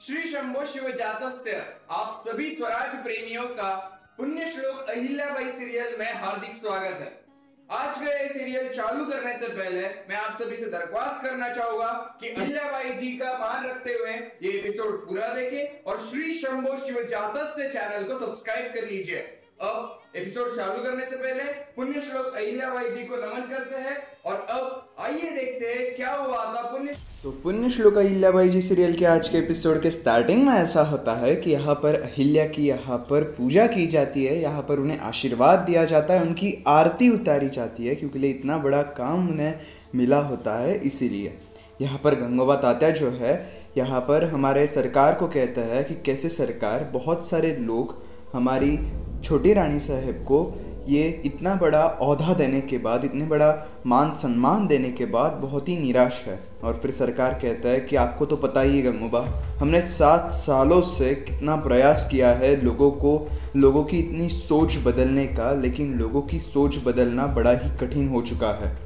श्री शंभो शिव जातस्य आप सभी स्वराज प्रेमियों का पुण्य श्लोक अहिल्याबाई सीरियल में हार्दिक स्वागत है। आज का ये सीरियल चालू करने से पहले मैं आप सभी से दरख्वास्त करना चाहूँगा कि अहिल्याबाई जी का मान रखते हुए ये एपिसोड पूरा देखें और श्री शंभो शिव जातस्य चैनल को सब्सक्राइब कर लीजिए। अब एपिसोड चालू करने से पहले पुण्य श्लोक अहिल्याबाई जी को नमन करते हैं और अब आइए देखते हैं क्या हुआ था पुण्य तो पुण्य श्लोक अहिल्याबाई जी सीरियल के आज के एपिसोड के स्टार्टिंग में ऐसा होता है कि यहाँ पर अहिल्या की यहाँ पर पूजा की जाती है, यहाँ पर उन्हें आशीर्वाद दिया जाता है, उनकी आरती उतारी जाती है, क्योंकि लिए इतना बड़ा काम उन्हें मिला होता है, इसीलिए। यहाँ पर गंगोबा तात्या जो है, यहाँ पर हमारे सरकार को कहता है कि कैसे सरकार, बहुत सारे लोग हमारी छोटी रानी साहब को ये इतना बड़ा अहदा देने के बाद, इतने बड़ा मान सम्मान देने के बाद बहुत ही निराश है। और फिर सरकार कहता है कि आपको तो पता ही है गंगूबा, हमने सात सालों से कितना प्रयास किया है लोगों को, लोगों की इतनी सोच बदलने का, लेकिन लोगों की सोच बदलना बड़ा ही कठिन हो चुका है।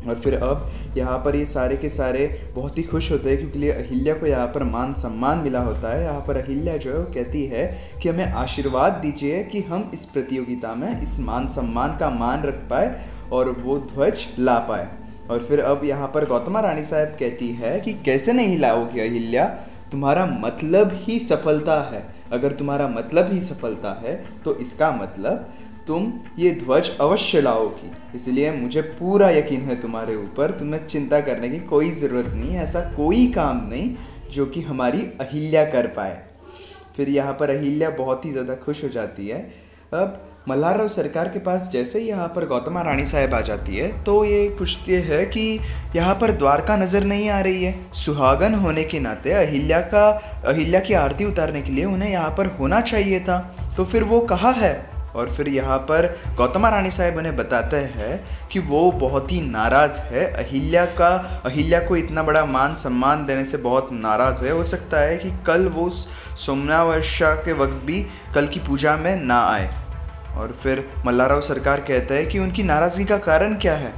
और फिर अब यहाँ पर ये सारे के सारे बहुत ही खुश होते हैं क्योंकि अहिल्या को यहाँ पर मान सम्मान मिला होता है। यहाँ पर अहिल्या जो है वो कहती है कि हमें आशीर्वाद दीजिए कि हम इस प्रतियोगिता में इस मान सम्मान का मान रख पाए और वो ध्वज ला पाए। और फिर अब यहाँ पर गौतमा रानी साहब कहती है कि कैसे नहीं लाओगी अहिल्या? तुम्हारा मतलब ही सफलता है। अगर तुम्हारा मतलब ही सफलता है तो इसका मतलब तुम ये ध्वज अवश्य लाओगी। इसलिए मुझे पूरा यकीन है तुम्हारे ऊपर, तुम्हें चिंता करने की कोई ज़रूरत नहीं, ऐसा कोई काम नहीं जो कि हमारी अहिल्या कर पाए। फिर यहाँ पर अहिल्या बहुत ही ज़्यादा खुश हो जाती है। अब मल्हारराव सरकार के पास जैसे ही यहाँ पर गौतमा रानी साहब आ जाती है तो ये पूछती है कि यहाँ पर द्वारका नज़र नहीं आ रही है। सुहागन होने के नाते अहिल्या का, अहिल्या की आरती उतारने के लिए उन्हें यहाँ पर होना चाहिए था। तो फिर वो कहाँ है? और फिर यहाँ पर गौतमा रानी साहब उन्हें बताते हैं कि वो बहुत ही नाराज़ है। अहिल्या का, अहिल्या को इतना बड़ा मान सम्मान देने से बहुत नाराज़ है। हो सकता है कि कल वो सोमनावर्षा के वक्त भी कल की पूजा में ना आए। और फिर मल्लाराव सरकार कहता है कि उनकी नाराज़गी का कारण क्या है?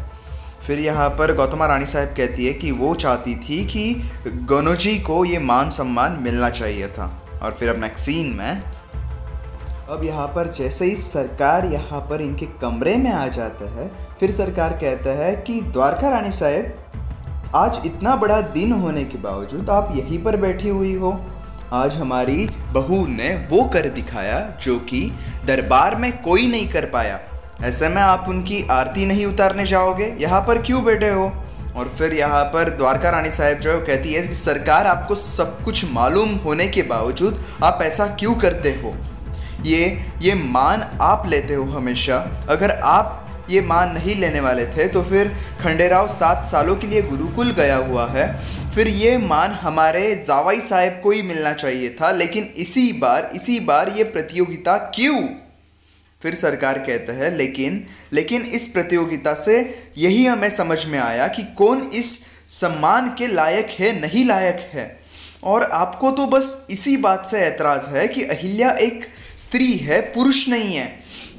फिर यहाँ पर गौतमा रानी साहब कहती है कि वो चाहती थी कि गनोजी को ये मान सम्मान मिलना चाहिए था। और फिर अब नेक्स्ट सीन में अब यहाँ पर जैसे ही सरकार यहाँ पर इनके कमरे में आ जाता है, फिर सरकार कहता है कि, द्वारका रानी साहब, आज इतना बड़ा दिन होने के बावजूद आप यहीं पर बैठी हुई हो। आज हमारी बहू ने वो कर दिखाया जो कि दरबार में कोई नहीं कर पाया। ऐसे में आप उनकी आरती नहीं उतारने जाओगे। यहाँ पर क्यों बैठे हो? और फिर यहाँ पर द्वारका रानी साहब जो है कहती है कि, सरकार, आपको सब कुछ मालूम होने के बावजूद आप ऐसा क्यों करते हो? ये ये मान आप लेते हो हमेशा। अगर आप ये मान नहीं लेने वाले थे तो फिर खंडेराव सात सालों के लिए गुरुकुल गया हुआ है। फिर ये मान हमारे जावाई साहेब को ही मिलना चाहिए था, लेकिन इसी बार इसी बार ये प्रतियोगिता क्यों? फिर सरकार कहता है, लेकिन लेकिन इस प्रतियोगिता से यही हमें समझ में आया कि कौन इस सम्मान के लायक है, नहीं लायक है। और आपको तो बस इसी बात से ऐतराज़ है कि अहिल्या एक स्त्री है, पुरुष नहीं है।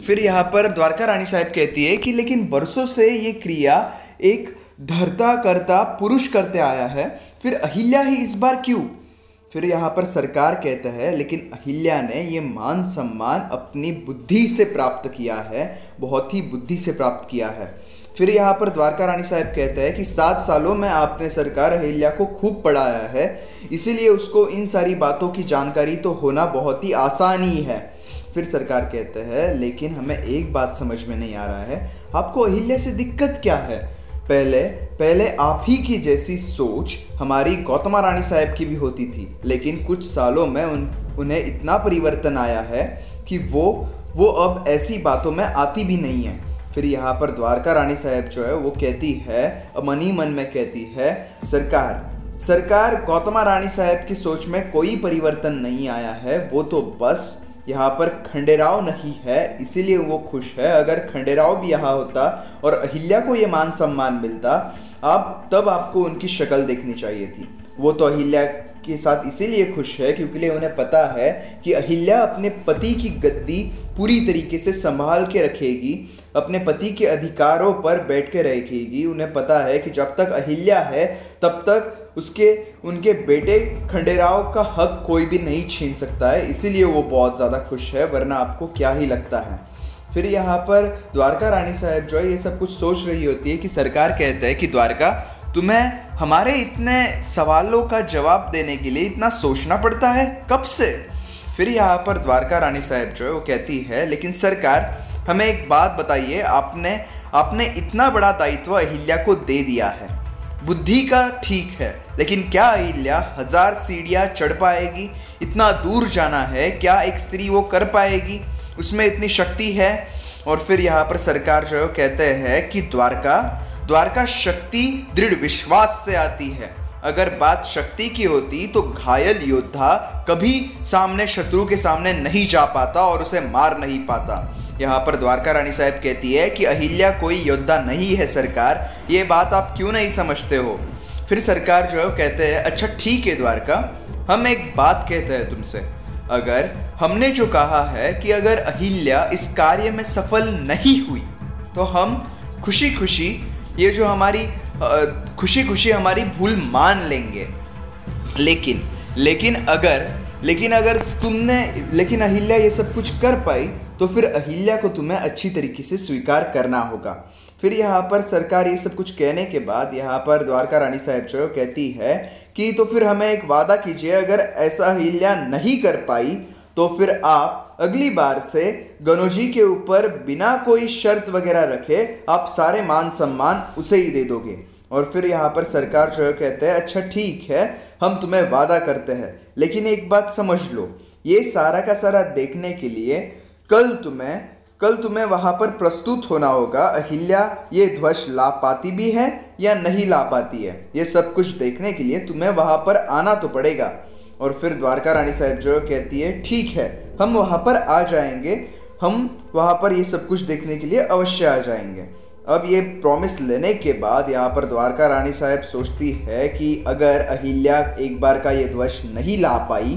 फिर यहाँ पर द्वारका रानी साहब कहती है कि लेकिन बरसों से ये क्रिया एक धरता करता पुरुष करते आया है, फिर अहिल्या ही इस बार क्यों? फिर यहाँ पर सरकार कहता है, लेकिन अहिल्या ने ये मान सम्मान अपनी बुद्धि से प्राप्त किया है, बहुत ही बुद्धि से प्राप्त किया है। फिर यहाँ पर द्वारका रानी साहब कहते हैं कि सात सालों में आपने सरकार अहिल्या को खूब पढ़ाया है इसीलिए उसको इन सारी बातों की जानकारी तो होना बहुत ही आसान ही। है फिर सरकार कहते हैं, लेकिन हमें एक बात समझ में नहीं आ रहा है। आपको अहिल्या से दिक्कत क्या है? पहले पहले आप ही की जैसी सोच हमारी गौतमा रानी साहब की भी होती थी। लेकिन कुछ सालों में उन, उन्हें इतना परिवर्तन आया है कि वो वो अब ऐसी बातों में आती भी नहीं है। फिर यहाँ पर द्वारका रानी साहब जो है, वो कहती है, मनी मन में कहती है, सरकार सरकार गौतमा रानी साहब की सोच में कोई परिवर्तन नहीं आया है, वो तो बस यहाँ पर खंडेराव नहीं है, इसीलिए वो खुश है। अगर खंडेराव भी यहाँ होता और अहिल्या को ये मान सम्मान मिलता, आप, तब आपको उनकी शक्ल देखनी चाहिए थी। वो तो अहिल्या के साथ इसीलिए खुश है क्योंकि उन्हें पता है कि अहिल्या अपने पति की गद्दी पूरी तरीके से संभाल के रखेगी, अपने पति के अधिकारों पर बैठ के रखेगी उन्हें पता है कि जब तक अहिल्या है, तब तक उसके, उनके बेटे खंडेराव का हक कोई भी नहीं छीन सकता है, इसीलिए वो बहुत ज़्यादा खुश है, वरना आपको क्या ही लगता है। फिर यहाँ पर द्वारका रानी साहब जो है, ये सब कुछ सोच रही होती है कि सरकार कहता है कि द्वारका, तुम्हें हमारे इतने सवालों का जवाब देने के लिए इतना सोचना पड़ता है? कब से? फिर यहाँ पर द्वारका रानी साहब जो है, वो कहती है, लेकिन सरकार, हमें एक बात बताइए, आपने आपने इतना बड़ा दायित्व अहिल्या को दे दिया है। बुद्धि का ठीक है। लेकिन क्या अहिल्या हज़ार सीढ़ियाँ चढ़ पाएगी? इतना दूर जाना है, क्या एक स्त्री वो कर पाएगी? उसमें इतनी शक्ति है? और फिर यहाँ पर सरकार जो कहते हैं कि द्वारका द्वारका शक्ति दृढ़ विश्वास से आती है। अगर बात शक्ति की होती तो घायल योद्धा कभी सामने, शत्रु के सामने नहीं जा पाता और उसे मार नहीं पाता। यहाँ पर द्वारका रानी साहब कहती है कि, अहिल्या, कोई योद्धा नहीं है सरकार। ये बात आप क्यों नहीं समझते हो? फिर सरकार जो है वो कहते हैं अच्छा ठीक है द्वारका, हम एक बात कहते हैं तुमसे। अगर हमने जो कहा है कि अगर अहिल्या इस कार्य में सफल नहीं हुई तो हम खुशी खुशी ये जो हमारी खुशी खुशी हमारी भूल मान लेंगे। लेकिन लेकिन अगर लेकिन अगर तुमने, लेकिन अहिल्या ये सब कुछ कर पाई तो फिर अहिल्या को तुम्हें अच्छी तरीके से स्वीकार करना होगा। फिर यहाँ पर सरकार ये सब कुछ कहने के बाद यहाँ पर द्वारका रानी साहब जो कहती है कि तो फिर हमें एक वादा कीजिए, अगर ऐसा अहिल्या नहीं कर पाई तो फिर आप अगली बार से गनोजी के ऊपर बिना कोई शर्त वगैरह रखे आप सारे मान सम्मान उसे ही दे दोगे। और फिर यहाँ पर सरकार जो है कहते हैं अच्छा ठीक है, हम तुम्हें वादा करते हैं, लेकिन एक बात समझ लो, ये सारा का सारा देखने के लिए कल तुम्हें कल तुम्हें वहाँ पर प्रस्तुत होना होगा, अहिल्या, ये ध्वज ला पाती भी है या नहीं ला पाती है? ये सब कुछ देखने के लिए तुम्हें वहाँ पर आना तो पड़ेगा। और फिर द्वारका रानी साहब जो कहती है, ठीक है, हम वहाँ पर आ जाएँगे। हम वहाँ पर ये सब कुछ देखने के लिए अवश्य आ जाएँगे। अब ये प्रॉमिस लेने के बाद यहाँ पर द्वारका रानी साहब सोचती है कि अगर अहिल्या एक बार का ये ध्वज नहीं ला पाई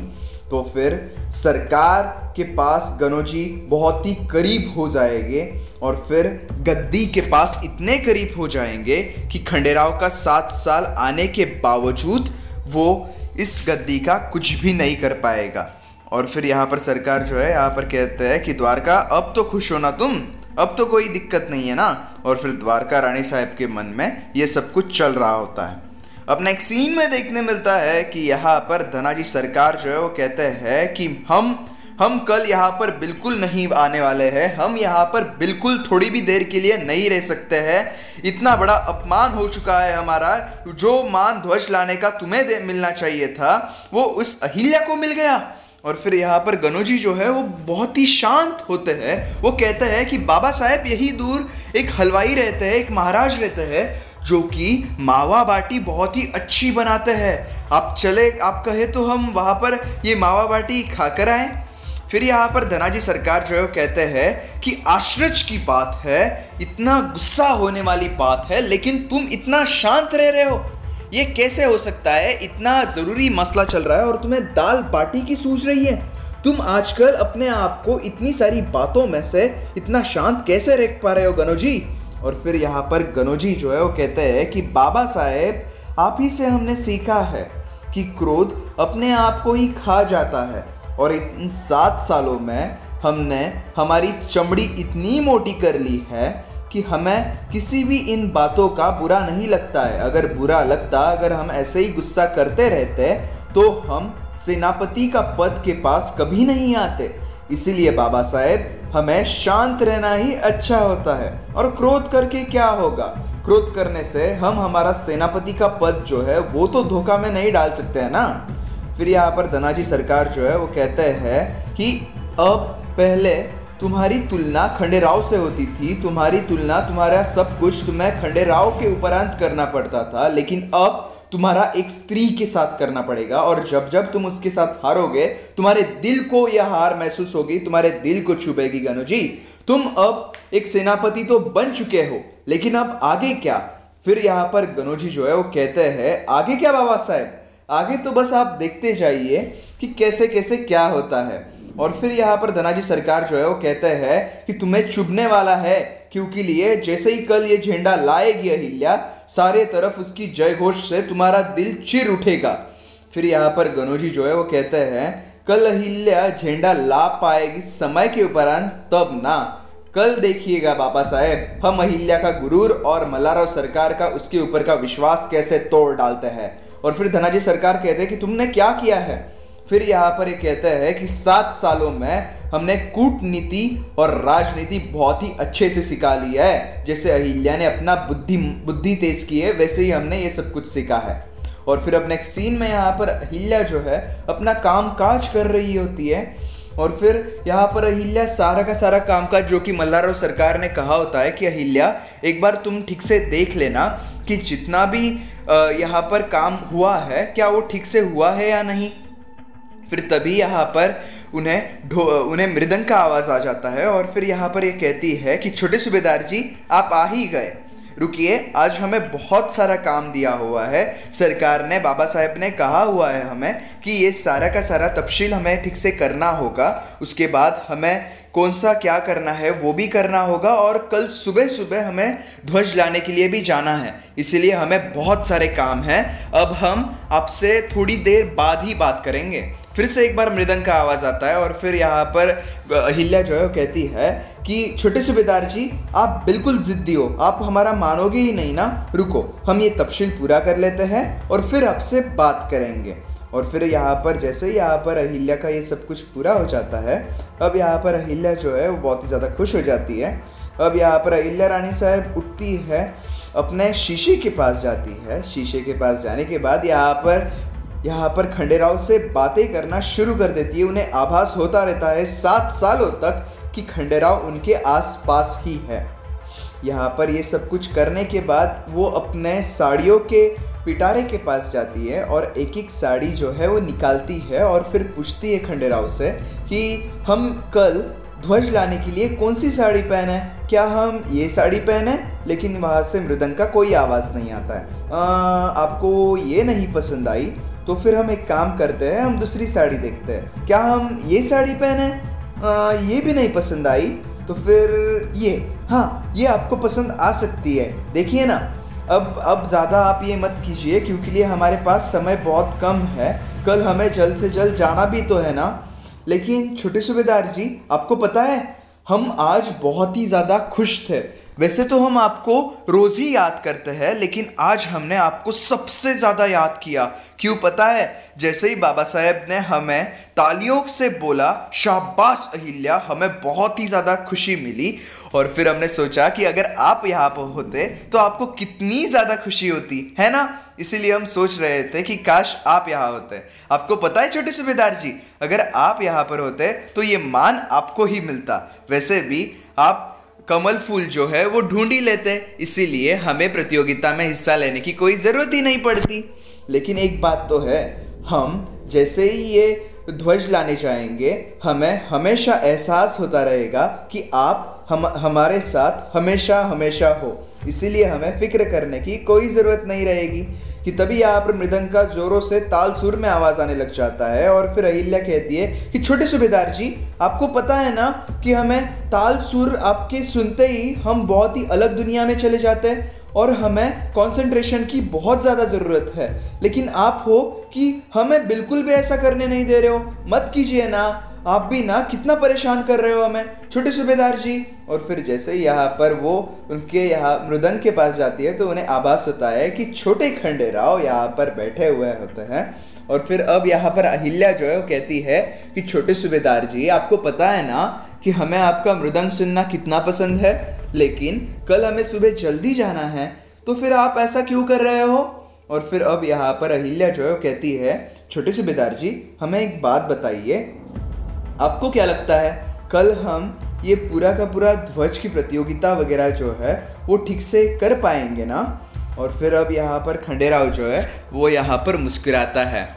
तो फिर सरकार के पास गनोजी बहुत ही करीब हो जाएँगे और फिर गद्दी के पास इतने करीब हो जाएँगे कि खंडेराव का सात साल आने के बावजूद वो इस गद्दी का कुछ भी नहीं कर पाएगा। और फिर यहाँ पर सरकार जो है, यहाँ पर कहते हैं कि द्वारका, अब तो खुश हो ना तुम? अब तो कोई दिक्कत नहीं है ना? और फिर द्वारका रानी साहब के मन में ये सब कुछ चल रहा होता है। अब नेक्स्ट सीन में देखने मिलता है कि यहाँ पर धनाजी सरकार जो है, वो कहते हैं कि हम हम कल यहाँ पर बिल्कुल नहीं आने वाले हैं। हम यहाँ पर बिल्कुल थोड़ी भी देर के लिए नहीं रह सकते हैं। इतना बड़ा अपमान हो चुका है हमारा, जो मान ध्वज लाने का तुम्हें दे, मिलना चाहिए था, वो उस अहिल्या को मिल गया। और फिर यहाँ पर गनोजी जो है, वो बहुत ही शांत होते हैं। वो कहते हैं कि बाबा साहेब यही दूर एक हलवाई रहते हैं, एक महाराज रहते हैं, जो कि मावा बाटी बहुत ही अच्छी बनाते हैं। आप चले, आप कहे तो हम वहाँ पर ये मावा बाटी खाकर आए। फिर यहाँ पर धनाजी सरकार जो है कहते हैं कि आश्चर्य की बात है, इतना गुस्सा होने वाली बात है, लेकिन तुम इतना शांत रह रहे हो। ये कैसे हो सकता है? इतना ज़रूरी मसला चल रहा है और तुम्हें दाल बाटी की सूझ रही है। तुम आजकल अपने आप को इतनी सारी बातों में से इतना शांत कैसे रख पा रहे हो, गनोजी? और फिर यहाँ पर गनोजी जो है वो कहते हैं कि बाबा साहेब, आप ही से हमने सीखा है कि क्रोध अपने आप को ही खा जाता है। और इन सात सालों में हमने, हमारी चमड़ी इतनी मोटी कर ली है कि हमें किसी भी इन बातों का बुरा नहीं लगता है। अगर बुरा लगता, अगर हम ऐसे ही गुस्सा करते रहते तो हम सेनापति का पद के पास कभी नहीं आते। इसीलिए बाबा साहेब, हमें शांत रहना ही अच्छा होता है। और क्रोध करके क्या होगा? क्रोध करने से हम, हमारा सेनापति का पद जो है, वो तो धोखा में नहीं डाल सकते, हैं ना? फिर यहाँ पर धनाजी सरकार जो है, वो कहते हैं कि अब पहले तुम्हारी तुलना खंडेराव से होती थी, तुम्हारी तुलना, तुम्हारा सब कुछ तुम्हें खंडेराव के उपरांत करना पड़ता था, लेकिन अब तुम्हारा एक स्त्री के साथ करना पड़ेगा और जब जब तुम उसके साथ हारोगे, तुम्हारे दिल को यह हार महसूस होगी, तुम्हारे दिल को छुपेगी गनु जी तुम अब एक सेनापति तो बन चुके हो, लेकिन अब आगे क्या? फिर यहाँ पर गनोजी जो है, वो कहते हैं, आगे क्या बाबा साहेब? आगे तो बस आप देखते जाइए कि कैसे कैसे क्या होता है। और फिर यहाँ पर धनाजी सरकार जो है वो कहते हैं कि तुम्हें चुभने वाला है, क्योंकि लिए जैसे ही कल ये झंडा लाएगी अहिल्या, सारे तरफ़ उसकी जय घोष से तुम्हारा दिल चिर उठेगा। फिर यहाँ पर गनोजी जो है वो कहते हैं, कल अहिल्या झंडा ला पाएगी समय के उपरांत तब ना। कल देखिएगा बाबा साहेब, हम अहिल्या का गुरूर और मलाराव सरकार का उसके ऊपर का विश्वास कैसे तोड़ डालते हैं। और फिर धनाजी सरकार कहते हैं कि तुमने क्या किया है? फिर यहाँ पर ये कहते हैं कि सात सालों में हमने कूटनीति और राजनीति बहुत ही अच्छे से सिखा लिया है। जैसे अहिल्या ने अपना बुद्धि बुद्धि तेज की है, वैसे ही हमने ये सब कुछ सीखा है। और फिर अपने सीन में यहाँ पर अहिल्या जो है, अपना काम काज कर रही होती है। और फिर यहाँ पर अहिल्या सारा का सारा कामकाज, जो कि मल्लाराव सरकार ने कहा होता है कि अहिल्या, एक बार तुम ठीक से देख लेना कि जितना भी यहाँ पर काम हुआ है, क्या वो ठीक से हुआ है या नहीं? फिर तभी यहाँ पर उन्हें उन्हें मृदंग का आवाज़ आ जाता है और फिर यहाँ पर ये यह कहती है कि, छोटे सूबेदार जी, आप आ ही गए। रुकिए, आज हमें बहुत सारा काम दिया हुआ है। सरकार ने, बाबा साहेब ने कहा हुआ है हमें कि ये सारा का सारा तफसील हमें ठीक से करना होगा। उसके बाद हमें कौन सा क्या करना है, वो भी करना होगा और कल सुबह सुबह हमें ध्वज लाने के लिए भी जाना है। इसीलिए हमें बहुत सारे काम हैं। अब हम आपसे थोड़ी देर बाद ही बात करेंगे। फिर से एक बार मृदंग का आवाज़ आता है और फिर यहाँ पर अहिल्या जो है कहती है कि, छोटे सूबेदार जी, आप बिल्कुल जिद्दी हो। आप हमारा मानोगे ही नहीं ना? रुको, हम ये तफसील पूरा कर लेते हैं और फिर आपसे बात करेंगे। और फिर यहाँ पर जैसे ही यहाँ पर अहिल्या का ये सब कुछ पूरा हो जाता है, अब यहाँ पर अहिल्या जो है वो बहुत ही ज़्यादा खुश हो जाती है। अब यहाँ पर अहिल्या रानी साहब उठती है, अपने शीशे के पास जाती है। शीशे के पास जाने के बाद यहाँ पर यहाँ पर खंडेराव से बातें करना शुरू कर देती है। उन्हें आभास होता रहता है सात सालों तक कि खंडेराव उनके आसपास ही है। यहाँ पर ये सब कुछ करने के बाद वो अपने साड़ियों के पिटारे के पास जाती है और एक एक साड़ी जो है वो निकालती है और फिर पूछती है खंडेराव से कि हम कल ध्वज लाने के लिए कौन सी साड़ी पहने क्या हम ये साड़ी पहने लेकिन वहाँ से मृदंग का कोई आवाज़ नहीं आता है। "आ, आपको ये नहीं पसंद आई तो फिर हम एक काम करते हैं हम दूसरी साड़ी देखते हैं। क्या हम ये साड़ी पहने "आ, ये भी नहीं पसंद आई तो फिर ये हाँ ये आपको पसंद आ सकती है। देखिए ना अब अब ज़्यादा आप ये मत कीजिए क्योंकि लिए हमारे पास समय बहुत कम है। कल हमें जल्द से जल्द जाना भी तो है ना। लेकिन छोटे सूबेदार जी, आपको पता है, हम आज बहुत ही ज़्यादा खुश थे। वैसे तो हम आपको रोज़ ही याद करते हैं, लेकिन आज हमने आपको सबसे ज़्यादा याद किया। क्यों पता है? जैसे ही बाबा साहेब ने हमें तालियों से बोला, शाबाश अहिल्या, हमें बहुत ही ज़्यादा खुशी मिली। और फिर हमने सोचा कि अगर आप यहाँ पर होते तो आपको कितनी ज़्यादा खुशी होती, है ना? इसीलिए हम सोच रहे थे कि काश आप यहाँ होते। आपको पता है छोटे सूबेदार जी, अगर आप यहाँ पर होते तो ये मान आपको ही मिलता। वैसे भी आप कमल फूल जो है वो ढूंढ ही लेते, इसीलिए हमें प्रतियोगिता में हिस्सा लेने की कोई ज़रूरत ही नहीं पड़ती। लेकिन एक बात तो है, हम जैसे ही ये ध्वज लाने जाएँगे, हमें हमेशा एहसास होता रहेगा कि आप हम, हमारे साथ हमेशा हमेशा हो। इसीलिए हमें फ़िक्र करने की कोई ज़रूरत नहीं रहेगी कि तभी यहाँ पर मृदंग का जोरों से ताल सुर में आवाज़ आने लग जाता है और फिर अहिल्या कहती है कि, छोटे सूबेदार जी, आपको पता है ना कि हमें ताल सुर आपके सुनते ही हम बहुत ही अलग दुनिया में चले जाते हैं और हमें कंसंट्रेशन की बहुत ज़्यादा ज़रूरत है। लेकिन आप हो कि हमें बिल्कुल भी ऐसा करने नहीं दे रहे हो। मत कीजिए ना आप भी ना कितना परेशान कर रहे हो हमें? छोटे सूबेदार जी। और फिर जैसे यहाँ पर वो उनके यहाँ मृदंग के पास जाती है तो उन्हें आभास होता है कि छोटे खंडे राव यहाँ पर बैठे हुए होते हैं। और फिर अब यहाँ पर अहिल्या जो है, वो कहती है कि छोटे सूबेदार जी, आपको पता है ना कि हमें आपका मृदंग सुनना कितना पसंद है? लेकिन कल हमें सुबह जल्दी जाना है तो फिर आप ऐसा क्यों कर रहे हो? और फिर अब यहाँ पर अहिल्या जो है, वो कहती है, छोटे सूबेदार जी, हमें एक बात बताइए। आपको क्या लगता है? कल हम ये पूरा का पूरा ध्वज की प्रतियोगिता वगैरह जो है, वो ठीक से कर पाएँगे ना? और फिर अब यहाँ पर खंडेराव जो है, वो यहाँ पर मुस्कुराता है।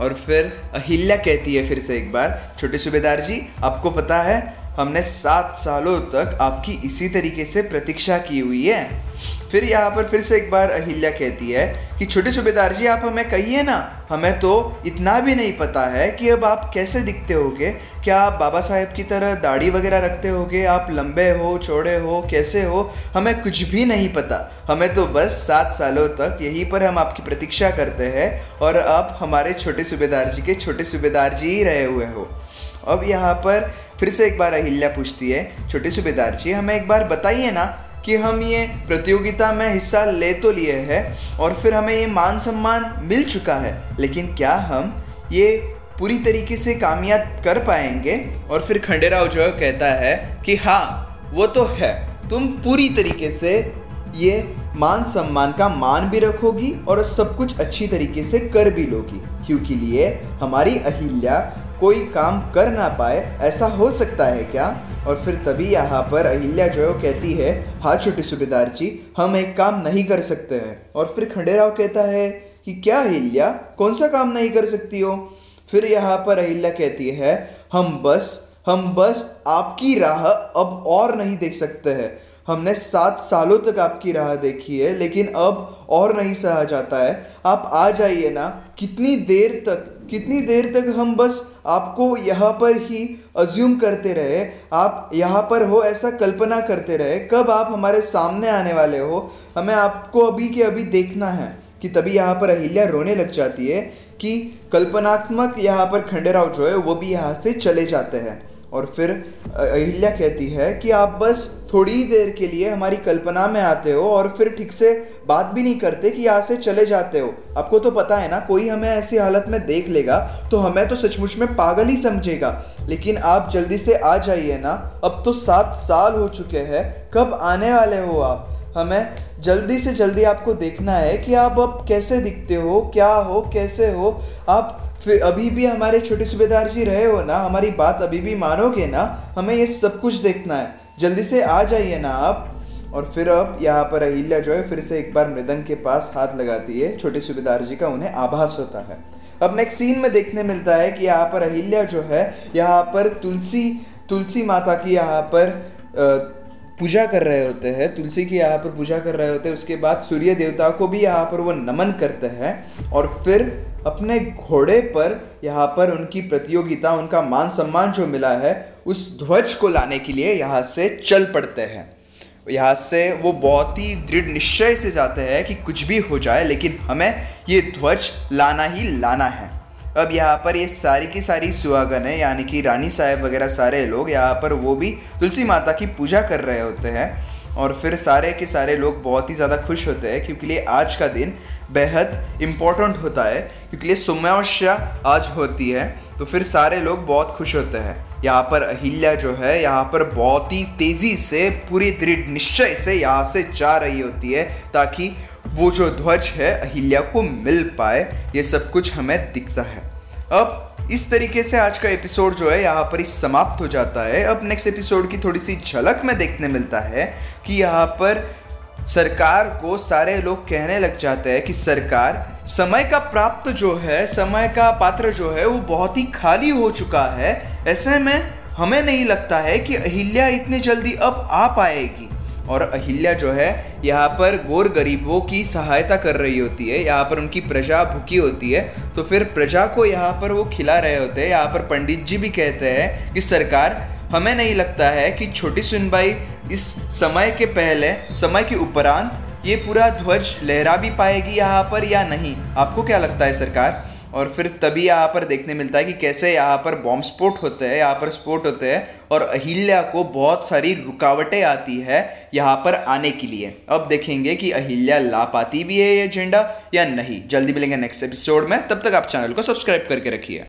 और फिर अहिल्या कहती है फिर से एक बार, छोटे सूबेदार जी, आपको पता है हमने सात सालों तक आपकी इसी तरीके से प्रतीक्षा की हुई है। फिर यहाँ पर फिर से एक बार अहिल्या कहती है कि, छोटे सूबेदार जी, आप हमें कहिए ना, हमें तो इतना भी नहीं पता है कि अब आप कैसे दिखते होगे। क्या आप बाबा साहेब की तरह दाढ़ी वगैरह रखते होगे? आप लंबे हो, चौड़े हो, कैसे हो? हमें कुछ भी नहीं पता। हमें तो बस सात सालों तक यहीं पर हम आपकी प्रतीक्षा करते हैं और अब हमारे छोटे सूबेदार जी के छोटे सूबेदार जी ही रहे हुए हो। अब यहाँ पर फिर से एक बार अहिल्या पूछती है, छोटे सूबेदार जी हमें एक बार बताइए ना कि हम ये प्रतियोगिता में हिस्सा ले तो लिए हैं और फिर हमें ये मान सम्मान मिल चुका है, लेकिन क्या हम ये पूरी तरीके से कामयाब कर पाएँगे? और फिर खंडेराव जो कहता है कि हाँ वो तो है, तुम पूरी तरीके से ये मान सम्मान का मान भी रखोगी और सब कुछ अच्छी तरीके से कर भी लोगी, क्योंकि लिए हमारी अहिल्या कोई काम कर ना पाए, ऐसा हो सकता है क्या? और फिर तभी यहाँ पर अहिल्या जो कहती है हाँ छोटे सूबेदार जी, हम एक काम नहीं कर सकते हैं। और फिर खंडेराव कहता है कि, क्या अहिल्या, कौन सा काम नहीं कर सकती हो? फिर यहाँ पर अहिल्या कहती है, हम बस हम बस आपकी राह अब और नहीं देख सकते हैं। हमने सात सालों तक आपकी राह देखी है, लेकिन अब और नहीं सहा जाता है। आप आ जाइए ना, कितनी देर तक कितनी देर तक हम बस आपको यहाँ पर ही अज्यूम करते रहे? आप यहाँ पर हो, ऐसा कल्पना करते रहे। कब आप हमारे सामने आने वाले हो? हमें आपको अभी के अभी देखना है कि तभी यहाँ पर अहिल्या रोने लग जाती है कि कल्पनात्मक यहाँ पर खंडेराव जो है, वो भी यहाँ से चले जाते हैं। और फिर अहिल्या कहती है कि आप बस थोड़ी देर के लिए हमारी कल्पना में आते हो और फिर ठीक से बात भी नहीं करते कि यहाँ से चले जाते हो। आपको तो पता है ना, कोई हमें ऐसी हालत में देख लेगा तो हमें तो सचमुच में पागल ही समझेगा। लेकिन आप जल्दी से आ जाइए ना, अब तो सात साल हो चुके हैं, कब आने वाले हो आप? हमें जल्दी से जल्दी आपको देखना है कि आप अब कैसे दिखते हो, क्या हो, कैसे हो? आप फिर अभी भी हमारे छोटे सूबेदार जी रहे हो ना, हमारी बात अभी भी मानोगे ना, हमें ये सब कुछ देखना है। जल्दी से आ जाइए ना आप। और फिर अब यहाँ पर अहिल्या जो है, फिर से एक बार मृदंग के पास हाथ लगाती है। छोटे सूबेदार जी का उन्हें आभास होता है। अब नेक्स्ट सीन में देखने मिलता है कि यहाँ पर अहिल्या जो है, यहाँ पर तुलसी तुलसी माता की यहाँ पर पूजा कर रहे होते हैं। तुलसी की यहाँ पर पूजा कर रहे होते हैं। उसके बाद सूर्य देवता को भी यहाँ पर वो नमन करते हैं। और फिर अपने घोड़े पर यहाँ पर उनकी प्रतियोगिता, उनका मान सम्मान जो मिला है, उस ध्वज को लाने के लिए यहाँ से चल पड़ते हैं। यहाँ से वो बहुत ही दृढ़ निश्चय से जाते हैं कि कुछ भी हो जाए, लेकिन हमें ये ध्वज लाना ही लाना है। अब यहाँ पर ये सारी की सारी सुहागन है, यानी कि रानी साहब वगैरह सारे लोग यहाँ पर वो भी तुलसी माता की पूजा कर रहे होते हैं। और फिर सारे के सारे लोग बहुत ही ज़्यादा खुश होते हैं क्योंकि लिए आज का दिन बेहद इम्पोर्टेंट होता है, क्योंकि लिए सुम्यावश्या आज होती है तो फिर सारे लोग बहुत खुश होते हैं। यहाँ पर अहिल्या जो है, यहाँ पर बहुत ही तेज़ी से, पूरी दृढ़ निश्चय से यहाँ से जा रही होती है, ताकि वो जो ध्वज है अहिल्या को मिल पाए, ये सब कुछ हमें दिखता है। अब इस तरीके से आज का एपिसोड जो है, यहाँ पर ही समाप्त हो जाता है। अब नेक्स्ट एपिसोड की थोड़ी सी झलक में देखने मिलता है। कि यहाँ पर सरकार को सारे लोग कहने लग जाते हैं कि सरकार, समय का प्राप्त जो है, समय का पात्र जो है, वो बहुत ही खाली हो चुका है। ऐसे में हमें नहीं लगता है कि अहिल्या इतनी जल्दी अब आ पाएगी। और अहिल्या जो है, यहाँ पर गोर गरीबों की सहायता कर रही होती है, यहाँ पर उनकी प्रजा भूखी होती है तो फिर प्रजा को यहाँ पर वो खिला रहे होते हैं। यहाँ पर पंडित जी भी कहते हैं कि सरकार हमें नहीं लगता है कि छोटी सुनबाई इस समय के पहले, समय के उपरांत ये पूरा ध्वज लहरा भी पाएगी यहाँ पर या नहीं? आपको क्या लगता है सरकार? और फिर तभी यहाँ पर देखने मिलता है कि कैसे यहाँ पर बॉम्ब स्पोर्ट होते हैं, यहाँ पर स्पोर्ट होते हैं और अहिल्या को बहुत सारी रुकावटें आती है यहाँ पर आने के लिए। अब देखेंगे कि अहिल्या ला पाती भी है ये झंडा या नहीं। जल्दी मिलेंगे नेक्स्ट एपिसोड में। तब तक आप चैनल को सब्सक्राइब करके रखिए।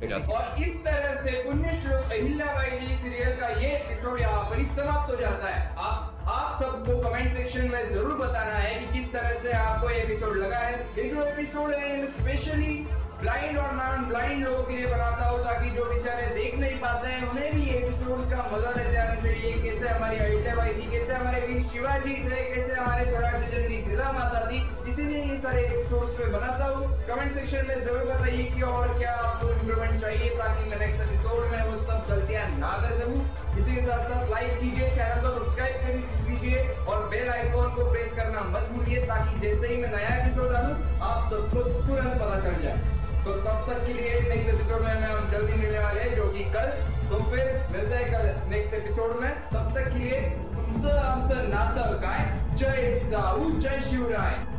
और इस तरह से पुण्य श्लोक अहिल्याबाई जी सीरियल का ये एपिसोड यहाँ पर समाप्त हो जाता है। आप आप सबको कमेंट सेक्शन में ज़रूर बताना है कि किस तरह से आपको ये एपिसोड लगा है। ये जो एपिसोड है स्पेशली ब्लाइंड और नॉन ब्लाइंड लोगों के लिए बनाता हूँ ताकि जो बेचारे देख नहीं पाते हैं, उन्हें भी ये एपिसोड्स का मज़ा लेते आना चाहिए कैसे हमारी अहिल्याबाई थी कैसे हमारे शिवाजी थे, कैसे हमारे दी। इसीलिए ये सारे एपिसोड्स में बनाता हूँ। कमेंट सेक्शन में ज़रूर बताइए कि और क्या आपको इम्प्रूवमेंट चाहिए ताकि मैं नेक्स्ट एपिसोड में वो सब गलतियाँ ना कर सकूँ। इसी के साथ साथ लाइक कीजिए चैनल को सब्सक्राइब कर दीजिए और बेल आइकॉन को प्रेस करना मत भूलिए ताकि जैसे ही मैं नया एपिसोड डालू, आप सबको तुरंत पता चल जाए। तो तब तक के लिए नेक्स्ट एपिसोड में हम जल्दी मिलने वाले हैं, जो कि कल। तो फिर मिलते हैं कल नेक्स्ट एपिसोड में। तब तक के लिए हमसे हमसे नाता गाय। जय जाऊ जय शिवराय.